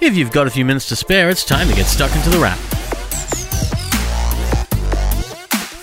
If you've got a few minutes to spare, it's time to get stuck into the wrap.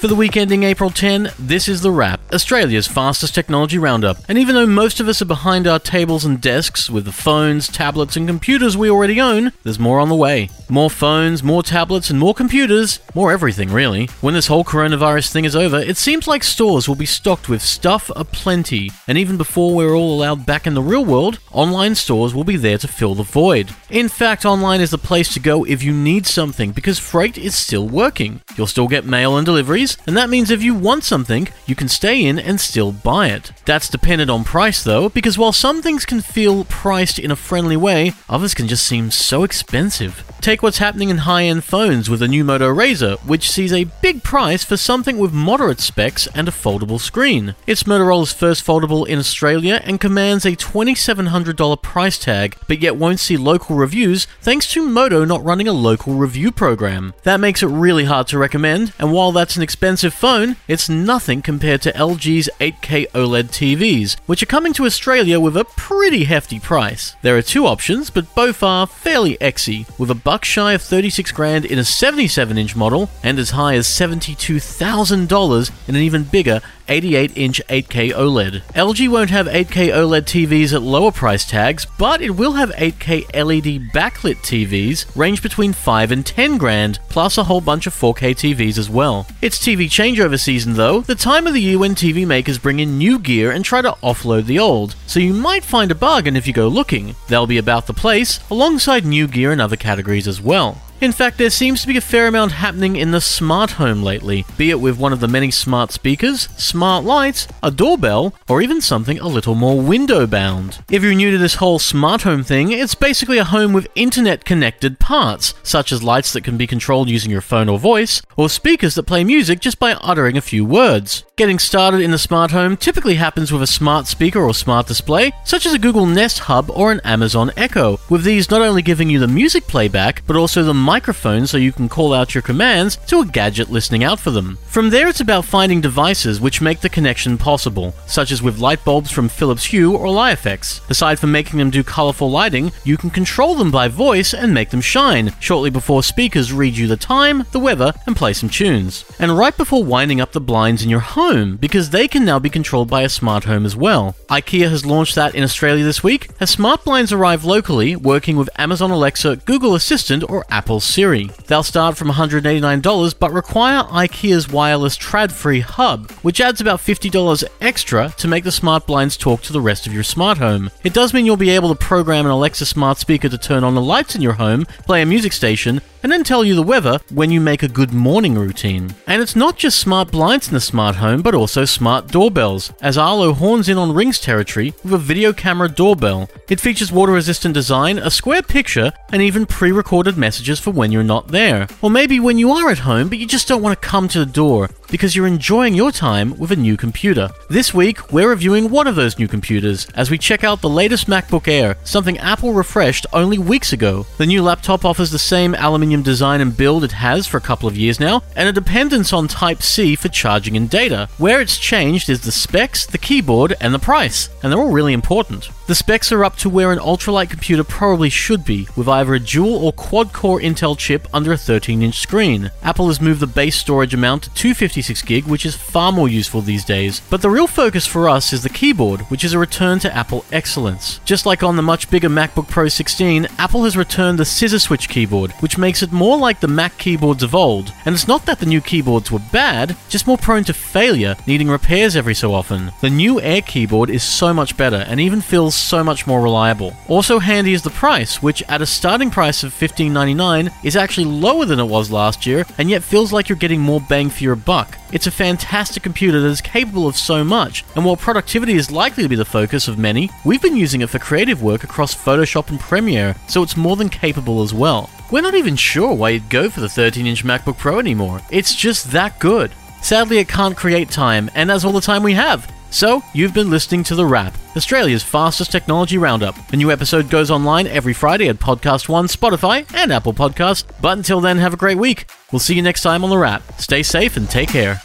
For the week ending April 10, this is The Wrap, Australia's fastest technology roundup. And even though most of us are behind our tables and desks with the phones, tablets, and computers we already own, there's more on the way. More phones, more tablets, and more computers. More everything, really. When this whole coronavirus thing is over, it seems like stores will be stocked with stuff aplenty. And even before we're all allowed back in the real world, online stores will be there to fill the void. In fact, online is the place to go if you need something because freight is still working. You'll still get mail and deliveries, and that means if you want something, you can stay in and still buy it. That's dependent on price though, because while some things can feel priced in a friendly way, others can just seem so expensive. Take what's happening in high end phones with the new Moto Razr, which sees a big price for something with moderate specs and a foldable screen. It's Motorola's first foldable in Australia and commands a $2,700 price tag, but yet won't see local reviews thanks to Moto not running a local review program. That makes it really hard to recommend, and while that's an expensive phone, it's nothing compared to LG's 8K OLED TVs, which are coming to Australia with a pretty hefty price. There are two options, but both are fairly exy, with a buck shy of 36 grand in a 77 inch model and as high as $72,000 in an even bigger 88 inch 8K OLED. LG won't have 8K OLED TVs at lower price tags, but it will have 8K LED backlit TVs, range between 5 and 10 grand, plus a whole bunch of 4K TVs as well. It's TV changeover season though, the time of the year when TV makers bring in new gear and try to offload the old, so you might find a bargain if you go looking. They'll be about the place, alongside new gear in other categories as well. In fact, there seems to be a fair amount happening in the smart home lately, be it with one of the many smart speakers, smart lights, a doorbell, or even something a little more window bound. If you're new to this whole smart home thing, it's basically a home with internet connected parts, such as lights that can be controlled using your phone or voice, or speakers that play music just by uttering a few words. Getting started in the smart home typically happens with a smart speaker or smart display, such as a Google Nest Hub or an Amazon Echo, with these not only giving you the music playback, but also the microphone so you can call out your commands to a gadget listening out for them. From there, it's about finding devices which make the connection possible, such as with light bulbs from Philips Hue or LIFX. Aside from making them do colorful lighting, you can control them by voice and make them shine, shortly before speakers read you the time, the weather, and play some tunes. And right before winding up the blinds in your home, because they can now be controlled by a smart home as well. IKEA has launched that in Australia this week, as smart blinds arrive locally, working with Amazon Alexa, Google Assistant, or Apple Siri. They'll start from $189 but require IKEA's wireless Trådfri hub, which adds about $50 extra to make the smart blinds talk to the rest of your smart home. It does mean you'll be able to program an Alexa smart speaker to turn on the lights in your home, play a music station, and then tell you the weather when you make a good morning routine. And it's not just smart blinds in the smart home, but also smart doorbells, as Arlo horns in on Ring's territory with a video camera doorbell. It features water resistant design, a square picture, and even pre recorded messages for when you're not there. Or maybe when you are at home, but you just don't want to come to the door because you're enjoying your time with a new computer. This week, we're reviewing one of those new computers as we check out the latest MacBook Air, something Apple refreshed only weeks ago. The new laptop offers the same aluminium design and build it has for a couple of years now, and a dependence on Type C for charging and data. Where it's changed is the specs, the keyboard, and the price, and they're all really important. The specs are up to where an ultralight computer probably should be, with either a dual or quad core Intel chip under a 13 inch screen. Apple has moved the base storage amount to 256 gig, which is far more useful these days. But the real focus for us is the keyboard, which is a return to Apple excellence. Just like on the much bigger MacBook Pro 16, Apple has returned the scissor switch keyboard, which makes it more like the Mac keyboards of old. And it's not that the new keyboards were bad, just more prone to failure, needing repairs every so often. The new Air keyboard is so much better and even feels so much more reliable. Also handy is the price, which at a starting price of $15.99 is actually lower than it was last year, and yet feels like you're getting more bang for your buck. It's a fantastic computer that is capable of so much, and while productivity is likely to be the focus of many, we've been using it for creative work across Photoshop and Premiere, so it's more than capable as well. We're not even sure why you'd go for the 13 inch MacBook Pro anymore. It's just that good. Sadly, it can't create time, and that's all the time we have. So, you've been listening to The Wrap, Australia's fastest technology roundup. A new episode goes online every Friday at Podcast One, Spotify, and Apple Podcasts. But until then, have a great week. We'll see you next time on The Wrap. Stay safe and take care.